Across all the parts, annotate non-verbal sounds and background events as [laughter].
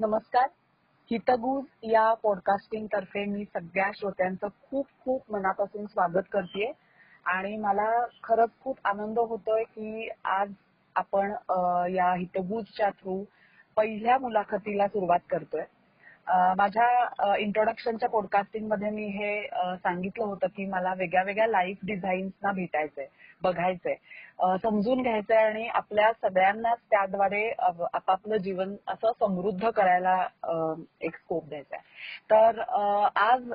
नमस्कार. हितगुज या पॉडकास्टिंग तर्फे मी सगळ्या श्रोत्यांचं खूप खूप मनापासून स्वागत करते. आणि मला खरंच खूप आनंद होतोय की आज आपण या हितगुजच्या थ्रू पहिल्या मुलाखतीला सुरुवात करतोय. माझ्या इंट्रोडक्शनच्या पॉडकास्टिंगमध्ये मी हे सांगितलं होतं की मला वेगळ्या वेगळ्या लाईफ डिझाईन्सना भेटायचंय बघायचंय. समजून घ्यायचंय आणि आपल्या सगळ्यांनाच त्याद्वारे आपापलं जीवन असं समृद्ध करायला एक स्कोप द्यायचा आहे तर आज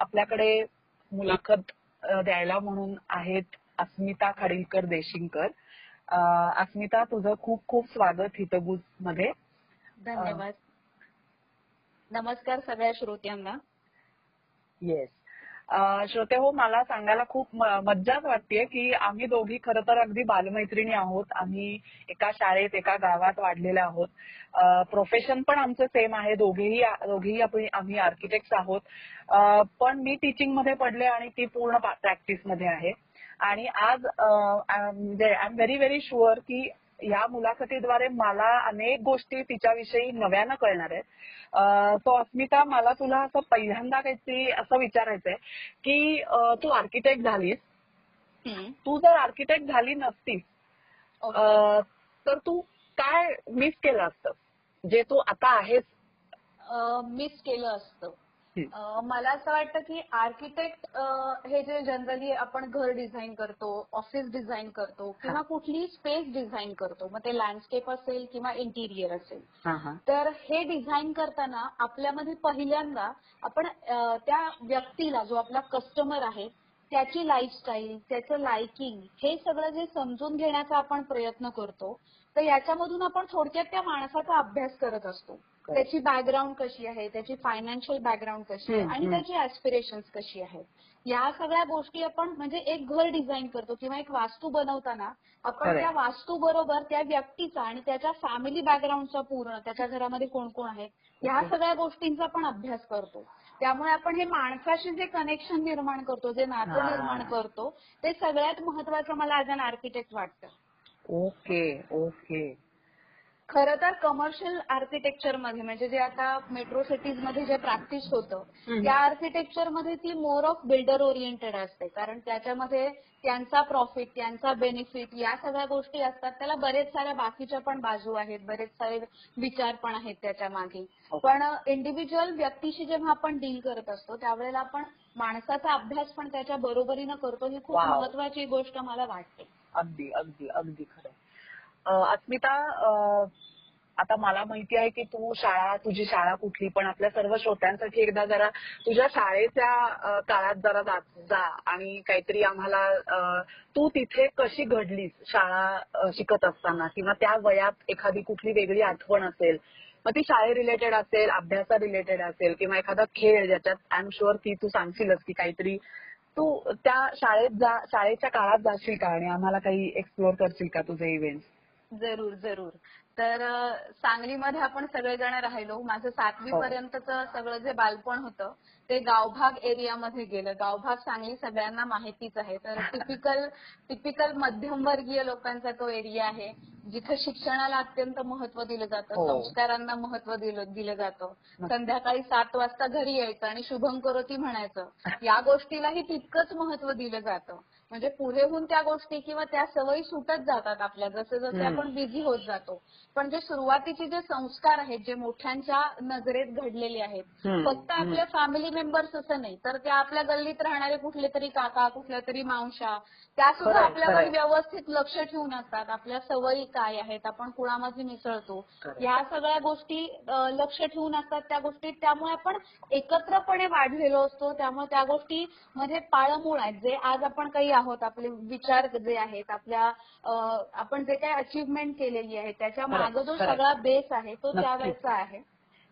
आपल्याकडे मुलाखत द्यायला म्हणून आहेत अस्मिता खाडीलकर देशिंगकर. अस्मिता तुझं खूप खूप स्वागत हितगुजमध्ये धन्यवाद. नमस्कार सगळ्या श्रोत्यांना. येस श्रोते हो मला सांगायला खूप मज्जाच वाटतेय की आम्ही दोघी खर तर अगदी बालमैत्रिणी आहोत. आम्ही एका शाळेत एका गावात वाढलेले आहोत. प्रोफेशन पण आमचं सेम आहे. दोघेही दोघेही आपण- आम्ही आर्किटेक्ट आहोत. पण मी टीचिंगमध्ये पडले आणि ती पूर्ण प्रॅक्टिसमध्ये आहे. आणि आज म्हणजे I am very very sure की या मुलाखतीद्वारे मला अनेक गोष्टी तिच्याविषयी नव्यानं कळणार आहेत. सो अस्मिता मला तुला असं पहिल्यांदा काहीतरी असं विचारायचंय की तू आर्किटेक्ट झालीस. तू जर आर्किटेक्ट झाली नसतीस. अ, तर तू काय मिस केलं असतं? जे तू आता आहेस? मिस केलं असतं. मला असं वाटतं की आर्किटेक्ट हे जे जनरली आपण घर डिझाईन करतो ऑफिस डिझाईन करतो किंवा कुठलीही स्पेस डिझाईन करतो मग ते लँडस्केप असेल किंवा इंटिरियर असेल. तर हे डिझाईन करताना आपल्यामध्ये पहिल्यांदा आपण त्या व्यक्तीला जो आपला कस्टमर आहे त्याची लाईफस्टाईल त्याचं लाइकिंग हे सगळं जे समजून घेण्याचा आपण प्रयत्न करतो तर याच्यामधून आपण थोडक्यात त्या माणसाचा अभ्यास करत असतो. त्याची बॅकग्राऊंड कशी आहे त्याची फायनान्शियल बॅकग्राऊंड कशी आहे आणि. त्याची ऍस्पिरेशन्स कशी आहेत या सगळ्या गोष्टी आपण म्हणजे एक घर डिझाईन करतो किंवा एक वास्तू बनवताना आपण. त्या वास्तू बरोबर त्या व्यक्तीचा आणि त्याच्या फॅमिली बॅकग्राऊंडचा पूर्ण त्याच्या घरामध्ये कोण कोण आहे ह्या Okay. सगळ्या गोष्टींचा पण अभ्यास करतो त्यामुळे आपण हे माणसाशी जे कनेक्शन निर्माण करतो जे नातं. निर्माण करतो ते सगळ्यात महत्वाचं मला ऍज अन आर्किटेक्ट वाटतं ओके ओके खरं तर कमर्शियल आर्किटेक्चरमध्ये म्हणजे जे आता मेट्रो सिटीजमध्ये जे प्रॅक्टिस होतं. त्या आर्किटेक्चरमध्ये ती मोर ऑफ बिल्डर ओरिएंटेड असते कारण त्याच्यामध्ये त्यांचा प्रॉफिट त्यांचा बेनिफिट या सगळ्या गोष्टी असतात त्याला बरेच साऱ्या बाकीच्या पण बाजू आहेत बरेच सारे विचार पण आहेत त्याच्यामागे Okay. पण इंडिव्हिज्युअल व्यक्तीशी जेव्हा आपण डील करत असतो त्यावेळेला आपण माणसाचा अभ्यास पण त्याच्या बरोबरीनं करतो ही खूप. महत्वाची गोष्ट मला वाटते अगदी अगदी अगदी खरं अस्मिता आता मला माहिती आहे की तू शाळा तुझी शाळा कुठली पण आपल्या सर्व श्रोत्यांसाठी एकदा जरा तुझ्या शाळेच्या काळात जरा जा जा आणि काहीतरी आम्हाला तू तिथे कशी घडलीस शाळा शिकत असताना? किंवा त्या वयात एखादी कुठली वेगळी आठवण असेल? मग ती शाळे रिलेटेड असेल अभ्यासा रिलेटेड असेल किंवा एखादा खेळ ज्याच्यात आय एम शुअर की तू सांगशीलच की काहीतरी तू त्या शाळेत जा शाळेच्या काळात जाशील का? आणि आम्हाला काही एक्सप्लोअर करशील का तुझे इव्हेंट जरूर जरूर. तर सांगलीमध्ये आपण सगळेजण राहिलो. माझं सातवी हो. पर्यंतचं सगळं जे बालपण होतं ते गावभाग एरियामध्ये गेलं. गावभाग सांगली सगळ्यांना माहितीच आहे. तर [laughs] टिपिकल टिपिकल मध्यमवर्गीय लोकांचा तो एरिया आहे जिथे शिक्षणाला अत्यंत महत्त्व दिलं जातं हो. संस्कारांना महत्त्व दिलं दिलं जातं. संध्याकाळी सात वाजता घरी यायचं आणि शुभम करोती म्हणायचं. या गोष्टीलाही तितकंच महत्त्व दिलं जातं. म्हणजे पुढे होऊन त्या गोष्टी किंवा त्या सवयी सुटत जातात आपल्या जसे जसे. आपण बिझी होत जातो पण जे सुरुवातीचे जे संस्कार आहेत जे मोठ्यांच्या नजरेत घडलेले आहेत. फक्त आपल्या फॅमिली मेंबर्स असं नाही तर त्या आपल्या गल्लीत राहणारे कुठले तरी काका कुठल्या तरी मावशा त्या सुद्धा आपल्यावर खरंय. व्यवस्थित लक्ष ठेवून असतात आपल्या सवयी काय आहेत आपण कुणामध्ये मिसळतो. या सगळ्या गोष्टी लक्ष ठेवून असतात त्या गोष्टी त्यामुळे आपण एकत्रपणे वाढलेलो असतो त्यामुळे त्या गोष्टी मध्ये पाळंमुळ आहेत जे आज आपण काही आहोत आपले विचार जे आहेत आपल्या आपण जे काही अचिव्हमेंट केलेली आहे त्याच्यामागे जो. सगळा बेस आहे तो. त्यावेळेचा आहे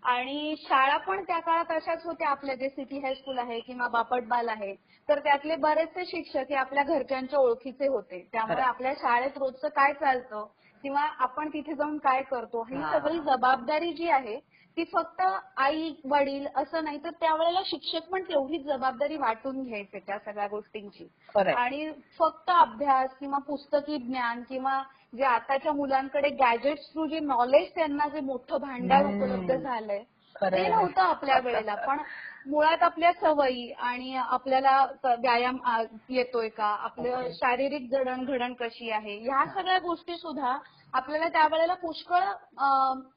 आणि शाळा पण त्या काळात अशाच होत्या आपल्या जे सिटी हायस्कूल आहे किंवा बापटबाल आहे तर त्यातले बरेचसे शिक्षक हे आपल्या घरच्यांच्या ओळखीचे होते त्यामुळे. आपल्या शाळेत रोजचं काय चालतं किंवा आपण तिथे जाऊन काय करतो हा. सगळी जबाबदारी जी आहे ती फक्त आई वडील असं नाही तर त्यावेळेला शिक्षक पण तेवढीच जबाबदारी वाटून घ्यायचे त्या सगळ्या गोष्टींची. आणि फक्त अभ्यास किंवा पुस्तकी ज्ञान किंवा जे आताच्या मुलांकडे गॅजेट्स थ्रू जे नॉलेज त्यांना जे मोठं भांडार. उपलब्ध झालंय ते. नव्हतं आपल्या वेळेला पण मुळात आपल्या सवयी आणि आपल्याला व्यायाम येतोय का आपलं Okay. शारीरिक जडणघडण कशी आहे ह्या सगळ्या गोष्टी सुद्धा आपल्याला त्यावेळेला पुष्कळ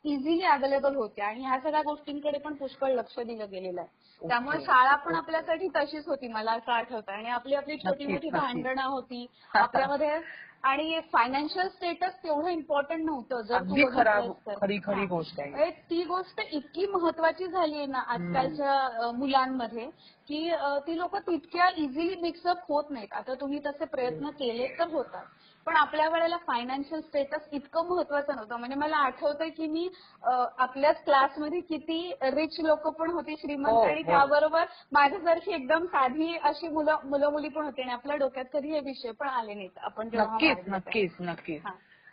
इझिली अवेलेबल होत्या. आणि ह्या सगळ्या गोष्टींकडे पण पुष्कळ लक्ष दिलं गेलेलं आहे. त्यामुळे. शाळा पण आपल्यासाठी तशीच होती मला असं आठवतं. आणि आपली आपली छोटी मोठी. भांडणं होती [laughs] आपल्यामध्ये. आणि फायनान्शियल स्टेटस तेवढं इम्पॉर्टंट नव्हतं. जर तू अगदी खरा. खरी खरी. गोष्ट आहे. म्हणजे ती गोष्ट इतकी महत्वाची झाली आहे ना आजकालच्या मुलांमध्ये की ती लोक तितक्या इझिली मिक्सअप होत नाहीत. आता तुम्ही तसे प्रयत्न केले तर होतात. पण आपल्या वेळेला फायनान्शियल स्टेटस इतकं महत्वाचं नव्हतं म्हणजे मला आठवतंय की मी आपल्याच क्लासमध्ये किती रिच लोक पण होती श्रीमंत हो, आणि हो. त्याबरोबर माझ्यासारखी एकदम साधी अशी मुलं मुलं मुली पण होती आणि आपल्या डोक्यात कधी हे विषय पण आले नाहीत आपण नक्कीच. नक्कीच नक्कीच.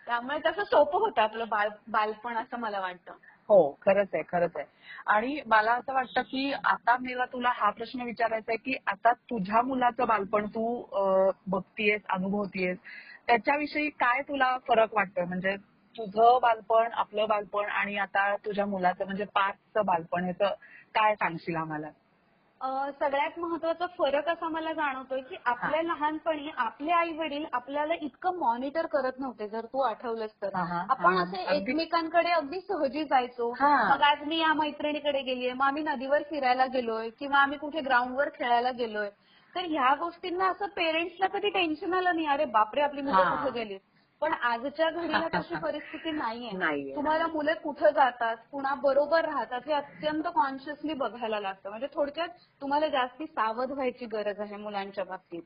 त्यामुळे तसं सोपं होतं आपलं बाल बालपण असं मला वाटतं हो खरंच आहे खरंच आहे आणि मला असं वाटतं की आता मला तुला हा प्रश्न विचारायचा आहे की आता तुझ्या मुलाचं बालपण तू बघतीयस अनुभवतीयस त्याच्याविषयी काय तुला फरक वाटतोय? म्हणजे तुझं बालपण आपलं बालपण आणि आता तुझ्या मुलाचं म्हणजे पाचचं बालपण ह्याचं काय सांगशील आम्हाला? सगळ्यात महत्त्वाचा फरक असा मला जाणवतोय की आपल्या लहानपणी आपले आई वडील आपल्याला इतकं मॉनिटर करत नव्हते जर तू आठवलंस तर. आपण असे. एकमेकांकडे अगदी सहजी जायचो. मग आज मी या मैत्रिणीकडे गेलीये मग आम्ही नदीवर फिरायला गेलोय किंवा आम्ही कुठे ग्राउंडवर खेळायला गेलोय. तर ह्या गोष्टींना असं पेरेंट्सला कधी टेन्शन आलं नाही अरे बापरे आपली मुलं. कुठे गेली? पण आजच्या घडीला तशी परिस्थिती नाहीये. तुम्हाला मुलं कुठं जातात पुन्हा बरोबर राहतात हे अत्यंत कॉन्शियसली बघायला लागतं. म्हणजे थोडक्यात तुम्हाला जास्ती सावध व्हायची गरज आहे मुलांच्या बाबतीत.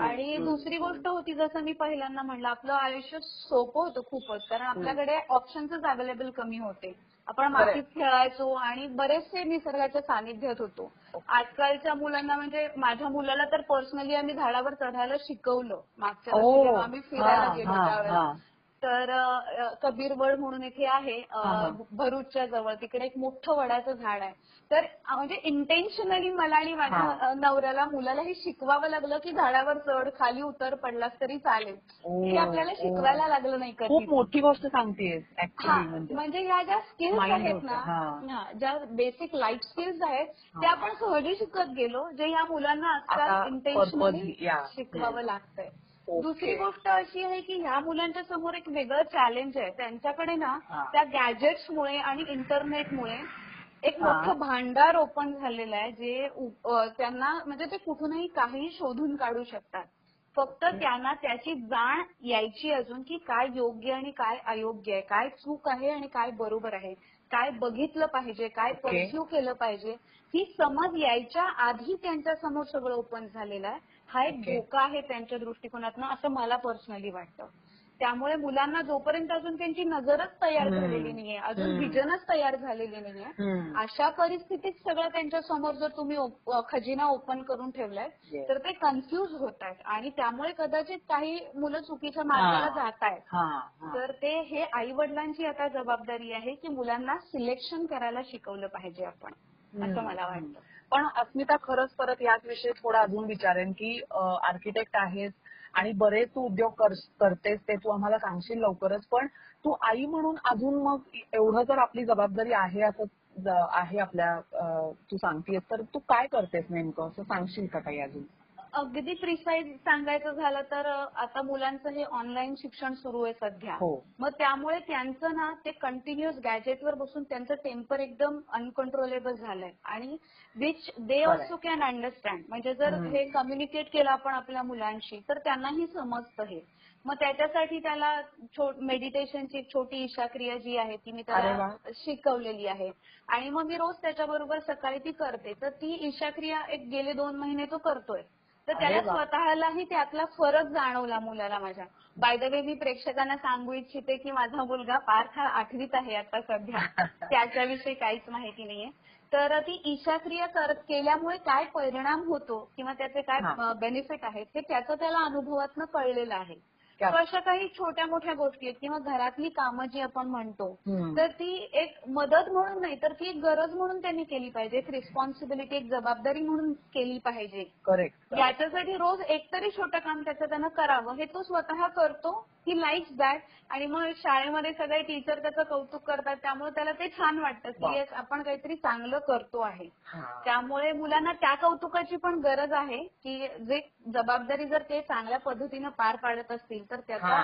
आणि. दुसरी गोष्ट होती जसं मी पहिल्यांदा म्हणलं आपलं आयुष्य सोपं होतं खूपच कारण आपल्याकडे ऑप्शन्सच अवेलेबल कमी होते. आपण मातीत खेळायचो आणि बरेचसे निसर्गाच्या सानिध्यात होतो. आजकालच्या मुलांना म्हणजे माझ्या मुलाला तर पर्सनली आम्ही झाडावर चढायला शिकवलं. मागच्या वर्षी जेव्हा आम्ही फिरायला गेलो त्यावेळेला. तर कबीरवड म्हणून इथे आहे. भरूचच्या जवळ तिकडे एक मोठं वडाचं झाड आहे तर म्हणजे इंटेन्शनली मला आणि माझ्या नवऱ्याला मुलाला हे शिकवावं लागलं की झाडावर चढ खाली उतर पडलास तरी चालेल हे आपल्याला. शिकवायला लागलं नाही कधी खूप मोठी गोष्ट सांगतेस ऍक्च्युली म्हणजे म्हणजे ह्या ज्या स्किल्स आहेत होतं, ना ज्या बेसिक लाईफ स्किल्स आहेत. त्या आपण सहजी शिकत गेलो जे ह्या मुलांना आता आजकाल इंटेन्शनली. शिकवावं लागतंय. दुसरी गोष्ट अशी आहे की ह्या मुलांच्या समोर एक वेगळं चॅलेंज आहे त्यांच्याकडे ना. त्या गॅजेट्समुळे आणि इंटरनेटमुळे एक. मोठं भांडार ओपन झालेलं आहे जे त्यांना म्हणजे ते कुठूनही काही शोधून काढू शकतात फक्त त्यांना त्याची जाण यायची अजून की काय योग्य आणि काय अयोग्य आहे काय चूक आहे आणि काय बरोबर आहे काय बघितलं पाहिजे काय. परस्यू केलं पाहिजे ही समज यायच्या आधी त्यांच्यासमोर सगळं ओपन झालेलं आहे हा एक Okay. धोका आहे त्यांच्या दृष्टिकोनातनं असं मला पर्सनली वाटतं त्यामुळे मुलांना जोपर्यंत अजून त्यांची नजरच तयार हम्म. झालेली नाहीये अजून हम्म. विजनच तयार झालेली नाहीये हम्म. अशा परिस्थितीत सगळं त्यांच्यासमोर जर तुम्ही ओप- अ, खजिना ओपन करून ठेवलाय Yes. तर ते कन्फ्युज होत आहेत आणि त्यामुळे कदाचित काही मुलं चुकीच्या मार्गाला हा. जात आहेत हा हा. तर ते हे आई वडिलांची आता जबाबदारी आहे की मुलांना सिलेक्शन करायला शिकवलं पाहिजे आपण असं मला. वाटतं पण अस्मिता खरंच परत याच विषयी थोडं अजून विचारेन की आर्किटेक्ट आहेस आणि बरेच तू उद्योग करतेस ते तू आम्हाला सांगशील लवकरच पण तू आई म्हणून अजून मग एवढं जर आपली जबाबदारी आहे असं आहे आपल्या तू सांगतेस तर तू काय करतेस नेमकं? असं सांगशील का काही अजून? अगदी प्रिसाईज सांगायचं झालं तर आता मुलांचं हे ऑनलाईन शिक्षण सुरू आहे सध्या. हो. मग त्यामुळे त्यांचं ना ते कंटिन्युअस गॅजेटवर बसून त्यांचं टेम्पर एकदम अनकंट्रोलेबल झालंय. आणि which they. Also can understand म्हणजे जर. हे कम्युनिकेट केलं आपण आपल्या मुलांशी तर त्यांनाही समजतं हे. मग त्याच्यासाठी त्याला मेडिटेशनची एक छोटी ईशा क्रिया जी आहे ती मी त्याला. शिकवलेली आहे. आणि मग मी रोज त्याच्याबरोबर सकाळी ती करते. तर ती ईशा क्रिया एक गेले दोन महिने तो करतोय. तर त्याला. स्वतःलाही त्यातला फरक जाणवला मुलाला माझ्या बाय द वे मी प्रेक्षकांना सांगू इच्छिते की माझा मुलगा पार्थ हा आठवीत आहे आता सध्या [laughs] त्याच्याविषयी काहीच माहिती नाहीये तर ती ईशा क्रिया करत केल्यामुळे काय परिणाम होतो किंवा त्याचे. काय बेनिफिट आहेत हे त्याचं त्याला अनुभवातनं कळलेलं आहे अशा काही छोट्या मोठ्या गोष्टी आहेत. किंवा घरातली कामं जी आपण म्हणतो. तर ती एक मदत म्हणून नाही तर ती एक गरज म्हणून त्यांनी केली पाहिजे. एक रिस्पॉन्सिबिलिटी एक जबाबदारी म्हणून केली पाहिजे. करेक्ट याच्यासाठी रोज एकतरी छोटं काम त्याचं त्यानं करावं. हे तो स्वतः करतो. ही लाईक्स दॅट आणि मग शाळेमध्ये सगळे टीचर त्याचं कौतुक करतात. त्यामुळे त्याला ते छान वाटतं. की येस आपण काहीतरी चांगलं करतो आहे. त्यामुळे मुलांना त्या कौतुकाची पण गरज आहे की जे जबाबदारी जर ते चांगल्या पद्धतीनं पार पाडत असतील तर त्याचा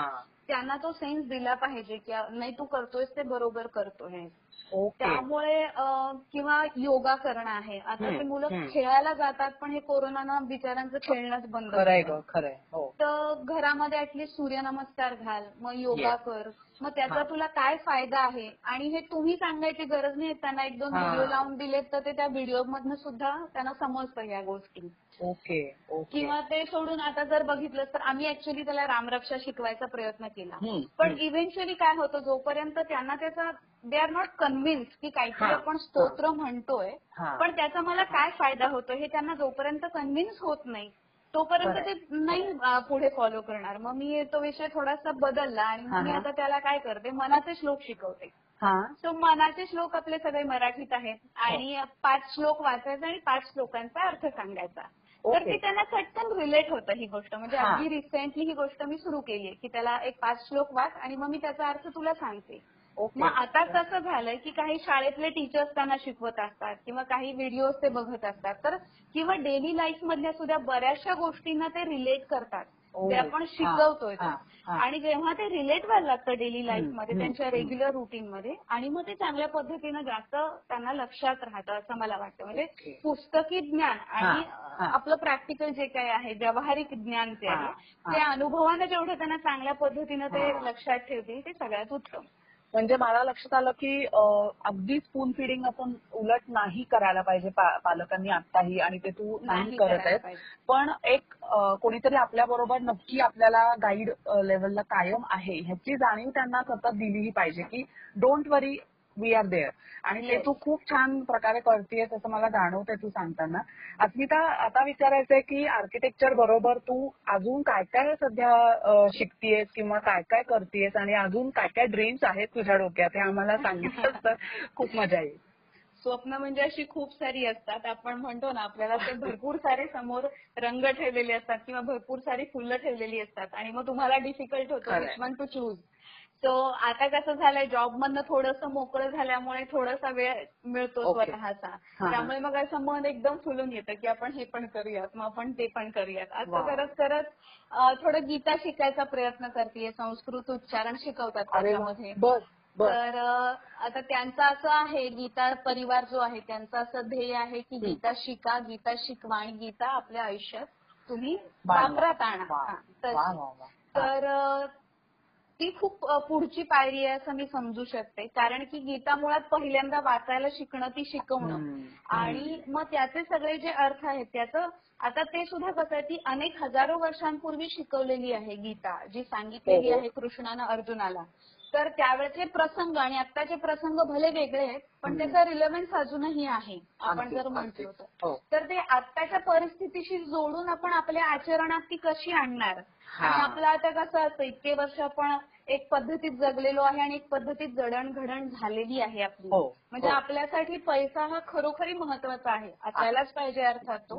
त्यांना तो सेन्स दिला पाहिजे की नाही तू करतोयस ते बरोबर करतोय ओके त्यामुळे अं, किंवा योगा करणं आहे आता हम्म, ते मुलं हम्म. खेळायला जातात पण हे कोरोनानं बिचारांचं खेळणंच बंद खरंय केलं. ग खरंय हो तर घरामध्ये ऍटलीस्ट सूर्यनमस्कार घाल मग योगा Yes. कर मग त्याचा हा. तुला काय फायदा आहे आणि हे तुम्ही सांगायची गरज नाही त्यांना एक दोन हा. व्हिडिओ लावून दिलेत तर ते त्या व्हिडिओ मधनं सुद्धा त्यांना समजतं या गोष्टी ओके ओके किंवा ते सोडून आता जर बघितलं तर आम्ही ऍक्च्युली त्याला रामरक्षा शिकवायचा प्रयत्न केला पण. इव्हेंच्युअली काय होतं जोपर्यंत त्यांना त्याचा दे आर नॉट कन्व्हिन्स की काहीतरी हा. आपण स्तोत्र म्हणतोय हा. पण त्याचा मला काय फायदा होतो हे त्यांना जोपर्यंत कन्व्हिन्स होत नाही तोपर्यंत ते नाही पुढे फॉलो करणार मग मी तो विषय थोडासा बदलला आणि मग मी हा. आता त्याला काय करते मनाचे श्लोक शिकवते हा सो मनाचे श्लोक आपले सगळे मराठीत आहेत आणि पाच श्लोक वाचायचे आणि पाच श्लोकांचा अर्थ सांगायचा तर. ती त्यांना चटकन रिलेट होतं ही गोष्ट. म्हणजे हा. अगदी रिसेंटली ही गोष्ट मी सुरू केली आहे की त्याला एक पाच श्लोक वाच आणि मग मी त्याचा अर्थ तुला सांगते. ओके. मग आता कसं झालंय की काही शाळेतले टीचर्स त्यांना शिकवत असतात किंवा काही व्हिडिओज ते बघत असतात. तर किंवा डेली लाईफ मधल्या सुद्धा बऱ्याचशा गोष्टींना ते रिलेट करतात. ते आपण हा, शिकवतोय हा, हा. आणि जेव्हा ते रिलेट व्हायला लागतं डेली लाईफ हम्म, मध्ये हम्म, त्यांच्या. रेग्युलर रुटीन मध्ये आणि मग ते चांगल्या पद्धतीनं जास्त त्यांना लक्षात राहतं असं मला वाटतं म्हणजे. पुस्तकी ज्ञान आणि हा, हा. आपलं प्रॅक्टिकल जे काही आहे व्यावहारिक ज्ञान जे हा, आहे हा. ते अनुभवानं जेवढं त्यांना चांगल्या पद्धतीनं ते हा. लक्षात ठेवतील ते सगळ्यात उत्तम म्हणजे मला लक्षात आलं की अगदी स्पून फिडिंग आपण उलट नाही करायला पाहिजे पालकांनी आताही आणि ते तू नाही करत पाहिजे. पण एक कोणीतरी आपल्या बरोबर नक्की आपल्याला गाईड लेवलला कायम आहे ह्याची जाणीव त्यांना सतत दिलीही पाहिजे की don't worry we are there आणि ते. तू खूप छान प्रकारे करतेयस असं मला जाणवतंय तू सांगताना. अस्मिता आता विचारायचंय की आर्किटेक्चर बरोबर तू अजून काय काय सध्या शिकतेयस किंवा काय काय करतेयस आणि अजून काय काय ड्रीम्स आहेत तुझ्या डोक्यात हे आम्हाला सांगितलं [laughs] तर खूप मजा येईल. स्वप्न म्हणजे अशी खूप सारी असतात. आपण म्हणतो ना आपल्याला ते भरपूर सारे समोर रंग ठेवलेले असतात किंवा भरपूर सारी फुलं ठेवलेली असतात आणि मग तुम्हाला डिफिकल्ट होतं वन टू चूज सो आता कसं झालंय जॉब मधनं थोडंसं मोकळं झाल्यामुळे थोडासा वेळ मिळतो. स्वतःचा. त्यामुळे मग असं मन एकदम फुलून येतं की आपण हे पण करूयात मग आपण ते पण करूयात असं. करत करत थोडं गीता शिकायचा प्रयत्न करते संस्कृत उच्चारण शिकवतात. त्याच्यामध्ये तर आता त्यांचं असं आहे गीता परिवार जो आहे त्यांचं असं ध्येय आहे की. गीता शिका गीता शिकवा आणि गीता आपल्या आयुष्यात तुम्ही. वापरात आणा. तर ती खूप पुढची पायरी आहे असं मी समजू शकते कारण की गीता मुळात पहिल्यांदा वाचायला शिकणं ती शिकवणं. आणि मग त्याचे सगळे जे अर्थ आहेत त्याचं आता ते सुद्धा कसं आहे ती अनेक हजारो वर्षांपूर्वी शिकवलेली आहे गीता जी सांगितलेली हो, हो. आहे कृष्णानं अर्जुनाला तर त्यावेळेचे प्रसंग आणि आत्ताचे प्रसंग भले वेगळे आहेत पण. त्याचा रिलेव्हन्स अजूनही आहे आपण जर. म्हटलो तर हो. तर ते आत्ताच्या परिस्थितीशी जोडून आपण आपल्या आचरणात ती कशी आणणार. आणि आपलं आता कसं असतं इतके वर्ष आपण एक पद्धतीत जगलेलो आहे आणि एक पद्धतीत जडणघडण झालेली आहे आपली हो, म्हणजे हो. आपल्यासाठी पैसा हा खरोखरी महत्त्वाचा आहे असायलाच पाहिजे अर्थात तो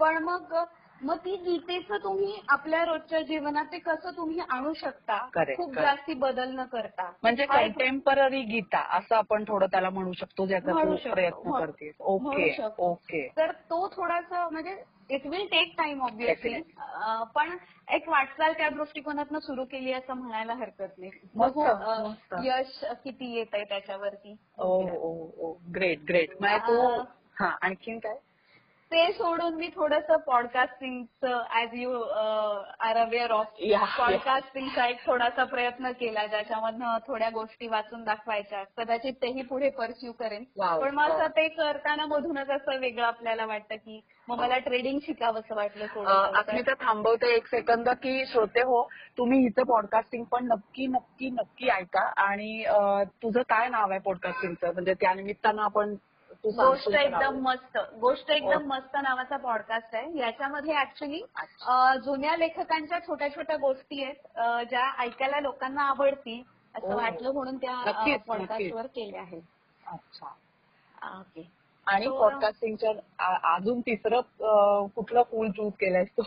पण मग मग ती गीतेचं तुम्ही आपल्या रोजच्या जीवनात ते कसं तुम्ही आणू शकता? Correct, खूप correct. जास्ती बदल न करता. म्हणजे हा एक- कंटेम्पररी गीता असं आपण थोडं त्याला म्हणू शकतो ज्याचा म्हणू तू शकतो, प्रयत्न म्हणू ओके शकतो. ओके तर तो थोडासा म्हणजे it will take time obviously Definitely. पण एक वाटचाल त्या दृष्टिकोनातून सुरू केली असं म्हणायला हरकत नाही. मस्त, बघू अ, मस्त. यश किती येत आहे त्याच्यावरती ओ ओ ग्रेट ग्रेट म्हणजे तू हा आणखीन काय? ते सोडून मी थोडस पॉडकास्टिंगचं as you are aware of. पॉडकास्टिंगचा एक थोडासा प्रयत्न केला ज्याच्यामधनं थोड्या गोष्टी वाचून दाखवायच्या. कदाचित तेही पुढे परस्यू करेन. पण मग. असं ते करताना मधूनच असं वेगळं आपल्याला वाटतं की मग मला ट्रेडिंग शिकावंसं वाटलं थोडं अस्मिता थांबवते एक सेकंद की श्रोते हो तुम्ही हिचं पॉडकास्टिंग पण नक्की नक्की नक्की ऐका. आणि तुझं काय नाव आहे पॉडकास्टिंगचं म्हणजे त्या निमित्तानं आपण गोष्ट एकदम. मस्त गोष्ट एकदम ओ. मस्त नावाचा पॉडकास्ट आहे याच्यामध्ये ऍक्च्युली. जुन्या लेखकांच्या छोट्या छोट्या गोष्टी आहेत ज्या ऐकायला लोकांना आवडतील असं ओ. वाटलं म्हणून त्या पॉडकास्टवर केल्या आहेत अच्छा ओके आणि पॉडकास्टिंगच्या आ- अजून तिसरं कुठलं फूल चूज केलंयस तू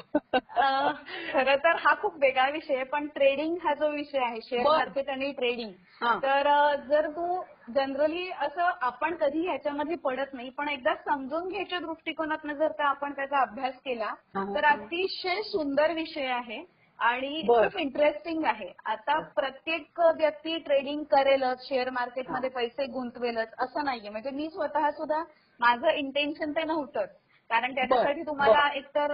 खरं तर हा खूप वेगळा विषय आहे पण ट्रेडिंग हा जो विषय आहे शेअर. मार्केट आणि ट्रेडिंग हा. तर जर तू जनरली असं आपण कधी ह्याच्यामध्ये पडत नाही पण एकदा समजून घ्यायच्या दृष्टिकोनातनं जर का आपण त्याचा अभ्यास केला हा. तर अतिशय सुंदर विषय आहे आणि. खूप इंटरेस्टिंग आहे आता प्रत्येक व्यक्ती ट्रेडिंग करेलच शेअर मार्केटमध्ये पैसे गुंतवेलच असं नाहीये म्हणजे मी स्वतः सुद्धा माझं इंटेन्शन ते नव्हतंच कारण त्याच्यासाठी. तुम्हाला एकतर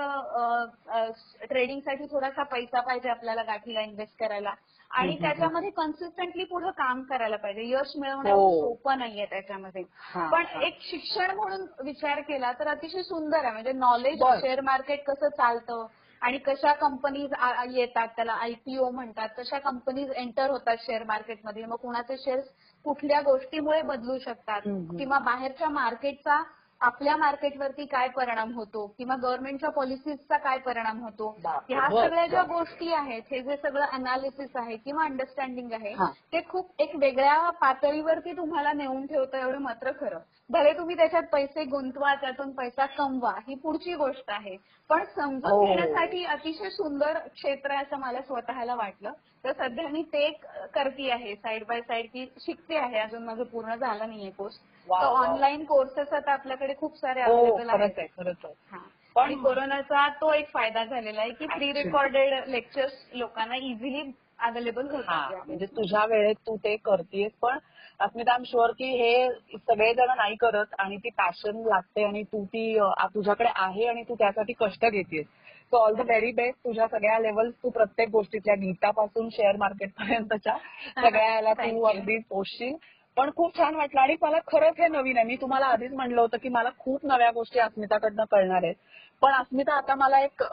ट्रेडिंगसाठी थोडासा पैसा पाहिजे आपल्याला गाठीला इन्व्हेस्ट करायला आणि त्याच्यामध्ये कन्सिस्टंटली पुढे काम करायला पाहिजे यश मिळवणं हो. सोपं नाहीये त्याच्यामध्ये हा, पण हा. एक शिक्षण म्हणून विचार केला तर अतिशय सुंदर आहे म्हणजे नॉलेज. शेअर मार्केट कसं चालतं आणि कशा कंपनीज येतात त्याला आयपीओ म्हणतात कशा कंपनीज एंटर होतात शेअर मार्केटमध्ये मग कुणाचे शेअर्स कुठल्या गोष्टीमुळे बदलू शकतात. किंवा बाहेरच्या मार्केटचा आपल्या मार्केटवरती काय परिणाम होतो किंवा गव्हर्नमेंटच्या पॉलिसीजचा काय परिणाम होतो ह्या बर, सगळ्या ज्या बर. गोष्टी आहेत हे जे सगळं अनालिसिस आहे किंवा अंडरस्टँडिंग आहे हा. ते खूप एक वेगळ्या पातळीवरती तुम्हाला नेऊन ठेवतं एवढं मात्र खरं भले तुम्ही त्याच्यात पैसे गुंतवा त्यातून पैसा कमवा ही पुढची गोष्ट आहे पण समजून हो. घेण्यासाठी अतिशय सुंदर क्षेत्र आहे असं मला स्वतःला वाटलं तर सध्या मी ते करते आहे साईड बाय साईड की शिकते आहे अजून माझं पूर्ण झालं नाहीये कोर्स. ऑनलाईन कोर्सेस आता आपल्याकडे खूप सारे हो अवेलेबल खरंच आहेत. आहे खरंच आहे. हा. पण- कोरोनाचा तो एक फायदा झालेला आहे की प्री. रेकॉर्डेड लेक्चर्स लोकांना इझिली अवेलेबल हा होतात म्हणजे तुझ्या वेळेत तू ते करतेस पण अस्मिता आम शुअर की हे सगळेजण नाही करत आणि ती पॅशन लागते आणि तू ती तुझ्याकडे आहे आणि तू त्यासाठी कष्ट घेतेस. So all the very best तुझ्या सगळ्या लेवल्स तू प्रत्येक गोष्टीतल्या गीतापासून शेअर मार्केट पर्यंतच्या [laughs] सगळ्या याला तू. अगदी पोचशील पण खूप छान वाटलं. आणि मला खरंच हे नवीन आहे. मी तुम्हाला आधीच म्हणलं होतं की मला खूप नव्या गोष्टी अस्मिताकडनं कळणार आहेत. पण अस्मिता आता मला एक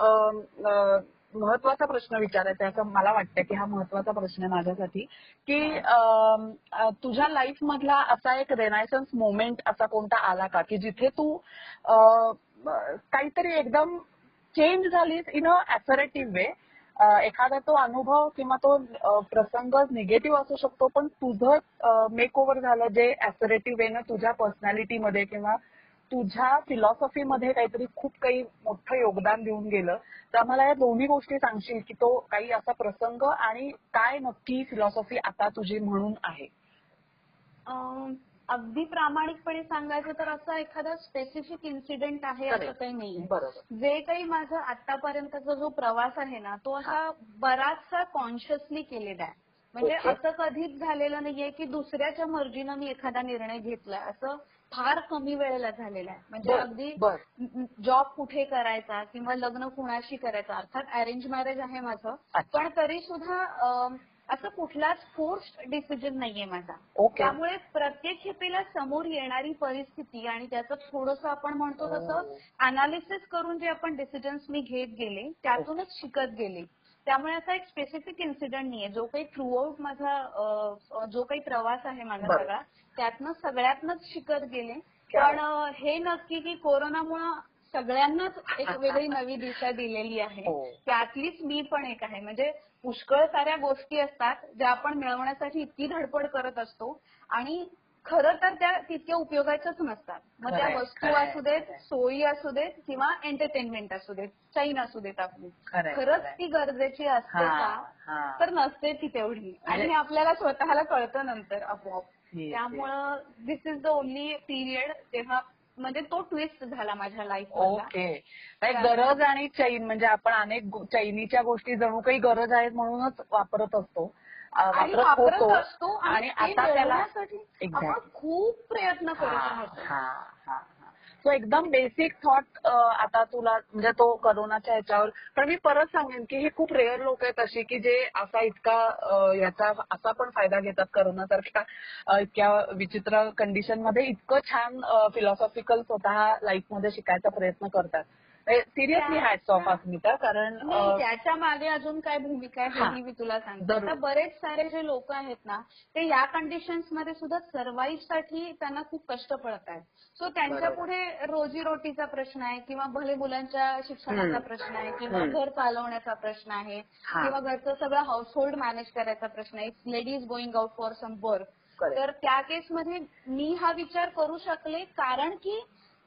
महत्त्वाचा प्रश्न विचारायचा आहे. असं मला वाटतं की हा महत्त्वाचा प्रश्न आहे माझ्यासाठी की तुझ्या लाईफ मधला असा एक रेनायसन्स मोमेंट असा कोणता आला का? की जिथे तू काहीतरी एकदम चेंज झालीस इन अ ऍसरेटिव्ह वे एखादा तो अनुभव किंवा तो प्रसंग निगेटिव्ह असू शकतो पण तुझं मेक ओव्हर झालं जे ऍसरेटिव्ह वेनं तुझ्या पर्सनॅलिटीमध्ये किंवा तुझ्या फिलॉसॉफीमध्ये काहीतरी खूप काही मोठं योगदान देऊन गेलं तर आम्हाला या दोन्ही गोष्टी सांगशील की तो काही असा प्रसंग आणि काय नक्की फिलॉसॉफी आता तुझी म्हणून आहे? अगदी प्रामाणिकपणे सांगायचं तर असं एखादा स्पेसिफिक इन्सिडेंट आहे असं काही नाहीये. जे काही माझा आतापर्यंतचा जो प्रवास आहे ना तो असा बराचसा कॉन्शियसली केलेला आहे. म्हणजे. असं कधीच झालेलं नाहीये की दुसऱ्याच्या मर्जीनं मी एखादा निर्णय घेतलाय. असं फार कमी वेळेला झालेलं आहे. म्हणजे अगदी. जॉब कुठे करायचा किंवा लग्न कुणाशी करायचं अर्थात अरेंज मॅरेज आहे माझं. पण तरी सुद्धा असं कुठलाच फोर्स्ड डिसिजन नाहीये माझा ओके. त्यामुळे प्रत्येक खेपेला समोर येणारी परिस्थिती आणि त्याचं थोडस आपण म्हणतो हो. तसं अनालिसिस करून जे आपण डिसिजन्स मी घेत गेले त्यातूनच शिकत गेले त्यामुळे असा एक स्पेसिफिक इन्सिडेंट नाहीये जो काही थ्रू आउट माझा जो काही प्रवास आहे माझा. सगळा त्यातनं सगळ्यातनच शिकत गेले पण हे नक्की की कोरोनामुळं सगळ्यांनाच एक [laughs] वेगळी नवी दिशा दिलेली आहे हो. त्यातलीच मी पण एक आहे म्हणजे पुष्कळ साऱ्या गोष्टी असतात ज्या आपण मिळवण्यासाठी इतकी धडपड करत असतो आणि खरं तर त्या तितक्या उपयोगाच्याच नसतात मग त्या खरंय, वस्तू खरंय, असू देत खरंय. सोयी असू देत किंवा एंटरटेनमेंट असू देत चैन असू देत आपली खरंय, खरंच खरंय. ती गरजेची असते का हा. तर नसते ती तेवढी आणि हे आपल्याला स्वतःला कळतं नंतर आपोआप Yes, yes. त्यामुळं this is the only period तेव्हा म्हणजे तो ट्विस्ट झाला माझ्या लाईफ ओके नाही, गरज आणि चैन म्हणजे आपण अनेक चैनीच्या गोष्टी जणू काही गरज आहेत म्हणूनच वापरत असतो. वापरत असतो आणि आता त्याला. खूप प्रयत्न करत हा राहतो हा हा. सो एकदम बेसिक थॉट आता तुला म्हणजे तो करोनाच्या ह्याच्यावर. पण मी परत सांगेन की हे खूप रेअर लोक आहेत अशी की जे असा इतका याचा असा पण फायदा घेतात करोनासारख्या अ, इतक्या विचित्र कंडिशनमध्ये इतकं छान फिलॉसॉफिकल स्वतः लाईफमध्ये शिकायचा प्रयत्न करतात. सिरियसली हॅट्स ऑफ अस्मिता कारण नाही त्याच्यामागे अजून काय भूमिका आहे हा. हे मी तुला सांगते जरूर. आता बरेच सारे जे लोक आहेत ना ते या कंडिशन्समध्ये सुद्धा सर्व्हाइव्हसाठी त्यांना खूप कष्ट पडत आहेत सो त्यांच्या बरोबर. पुढे रोजीरोटीचा प्रश्न आहे किंवा भले मुलांच्या शिक्षणाचा हम्म. प्रश्न आहे किंवा हम्म. घर चालवण्याचा प्रश्न आहे हा. किंवा घरचं सगळं हाऊसहोल्ड मॅनेज करायचा प्रश्न आहे lady is going out for some work Correct. तर त्या केसमध्ये मी हा विचार करू शकले कारण की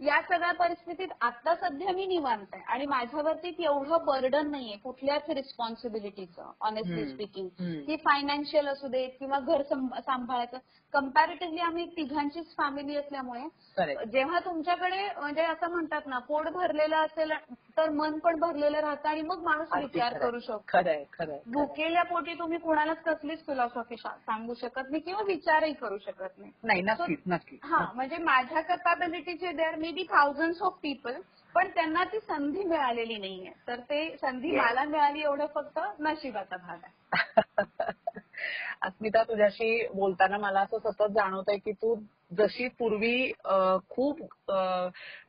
या सगळ्या परिस्थितीत आता सध्या मी निवांत आहे आणि माझ्यावरती एवढं बर्डन नाहीये कुठल्याच रिस्पॉन्सिबिलिटीचं ऑनेस्टली. स्पीकिंग. की फायनान्शियल असू देत किंवा घर सांभाळायचं कम्पॅरेटिव्हली आम्ही तिघांचीच फॅमिली असल्यामुळे. जेव्हा तुमच्याकडे म्हणजे असं म्हणतात ना पोट भरलेलं असेल तर मन पण भरलेलं राहतं आणि मग माणूस विचार. करू शकतो भुकेल्या पोटी तुम्ही कुणालाच कसलीच फिलॉसॉफी सांगू शकत नाही किंवा विचारही करू शकत नाही हा म्हणजे माझ्या कॅपॅबिलिटीचे there may be thousand of people पण त्यांना ती संधी मिळालेली नाहीये. तर ते संधी. मला मिळाली एवढं फक्त नशिबाचा भाग आहे. [laughs] अस्मिता तुझ्याशी बोलताना मला असं सतत जाणवत आहे की तू जशी पूर्वी खूप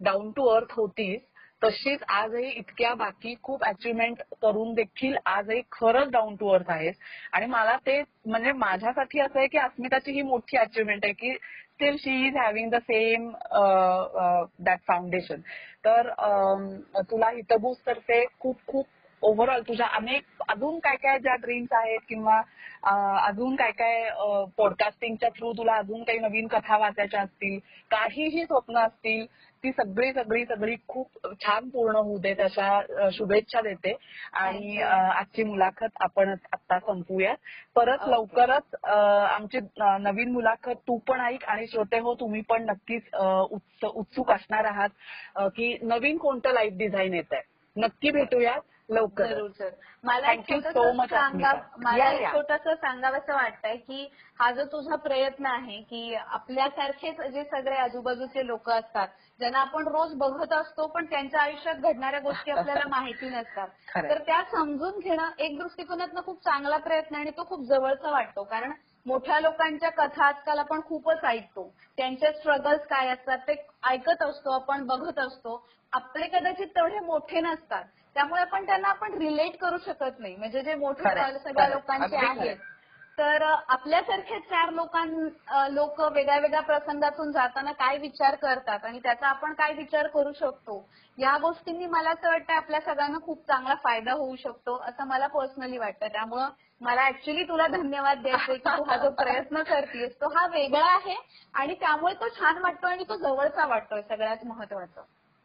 डाऊन टू अर्थ होतीस तशीच आजही इतक्या बाकी खूप अचिव्हमेंट करून देखील आजही खरंच डाऊन टू अर्थ आहेस. आणि मला ते म्हणजे माझ्यासाठी असं आहे की अस्मिताची ही मोठी अचिव्हमेंट आहे की still she is having the same that foundation तर तुला हितबूस तर्फे खूप खूप ओव्हरऑल तुझ्या अनेक अजून काय काय ज्या ड्रीम्स आहेत किंवा अजून काय काय पॉडकास्टिंगच्या थ्रू तुला अजून काही नवीन कथा वाचायच्या असतील काहीही स्वप्न असतील ती सगळी सगळी सगळी खूप छान पूर्ण होऊ देत अशा शुभेच्छा देते. आणि आजची मुलाखत आपण आता संपूया. परत. लवकरच आमची नवीन मुलाखत तू पण ऐक आणि श्रोते हो तुम्ही पण नक्कीच उत्सुक असणार आहात की नवीन कोणतं लाईफ डिझाईन येत आहे नक्की भेटूया लवकर जरूर सर मला एक छोटंसं much, सांगा अस्मिता. मला एक. छोटस सांगावंसं वाटतंय की हा जो तुझा प्रयत्न आहे की आपल्यासारखेच जे सगळे आजूबाजूचे लोक असतात ज्यांना आपण रोज बघत असतो पण त्यांच्या आयुष्यात घडणाऱ्या गोष्टी आपल्याला [laughs] माहिती नसतात. खरंय. तर त्या समजून घेणं एक दृष्टिकोनातनं खूप चांगला प्रयत्न आहे आणि तो खूप जवळचा वाटतो. कारण मोठ्या लोकांच्या कथा आजकाल आपण खूपच ऐकतो. त्यांचे स्ट्रगल्स काय असतात ते ऐकत असतो आपण बघत असतो. आपले कदाचित तेवढे मोठे नसतात. त्यामुळे आपण त्यांना आपण रिलेट करू शकत नाही म्हणजे जे मोठे सगळ्या. लोकांचे. आहेत तर आपल्यासारखे चार लोकां लोक वेगळ्या वेगळ्या प्रसंगातून जाताना काय विचार करतात आणि त्याचा आपण काय विचार करू शकतो या गोष्टींनी मला असं वाटतं आपल्या सगळ्यांना खूप चांगला फायदा होऊ शकतो असं मला पर्सनली वाटतं त्यामुळं मला ऍक्च्युली तुला धन्यवाद द्यायचे की तू हा जो प्रयत्न करतेस तो हा वेगळा आहे आणि त्यामुळे तो छान वाटतो आणि तो जवळचा वाटतोय सगळ्यात महत्वाचं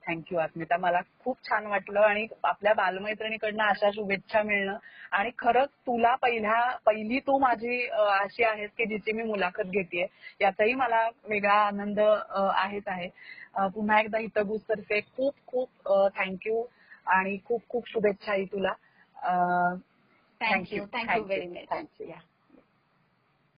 थँक्यू अस्मिता. मला खूप छान वाटलं आणि आपल्या बालमैत्रिणीकडनं अशा शुभेच्छा मिळणं. आणि खरंच तुला पहिल्या पहिली तू माझी अशी आहेस की जिची मी मुलाखत घेतेय. याचाही मला वेगळा आनंद आहेच आहे. पुन्हा एकदा हितगुज तर्फे खूप खूप थँक्यू आणि खूप खूप शुभेच्छाही तुला. Thank you thank you very much thank you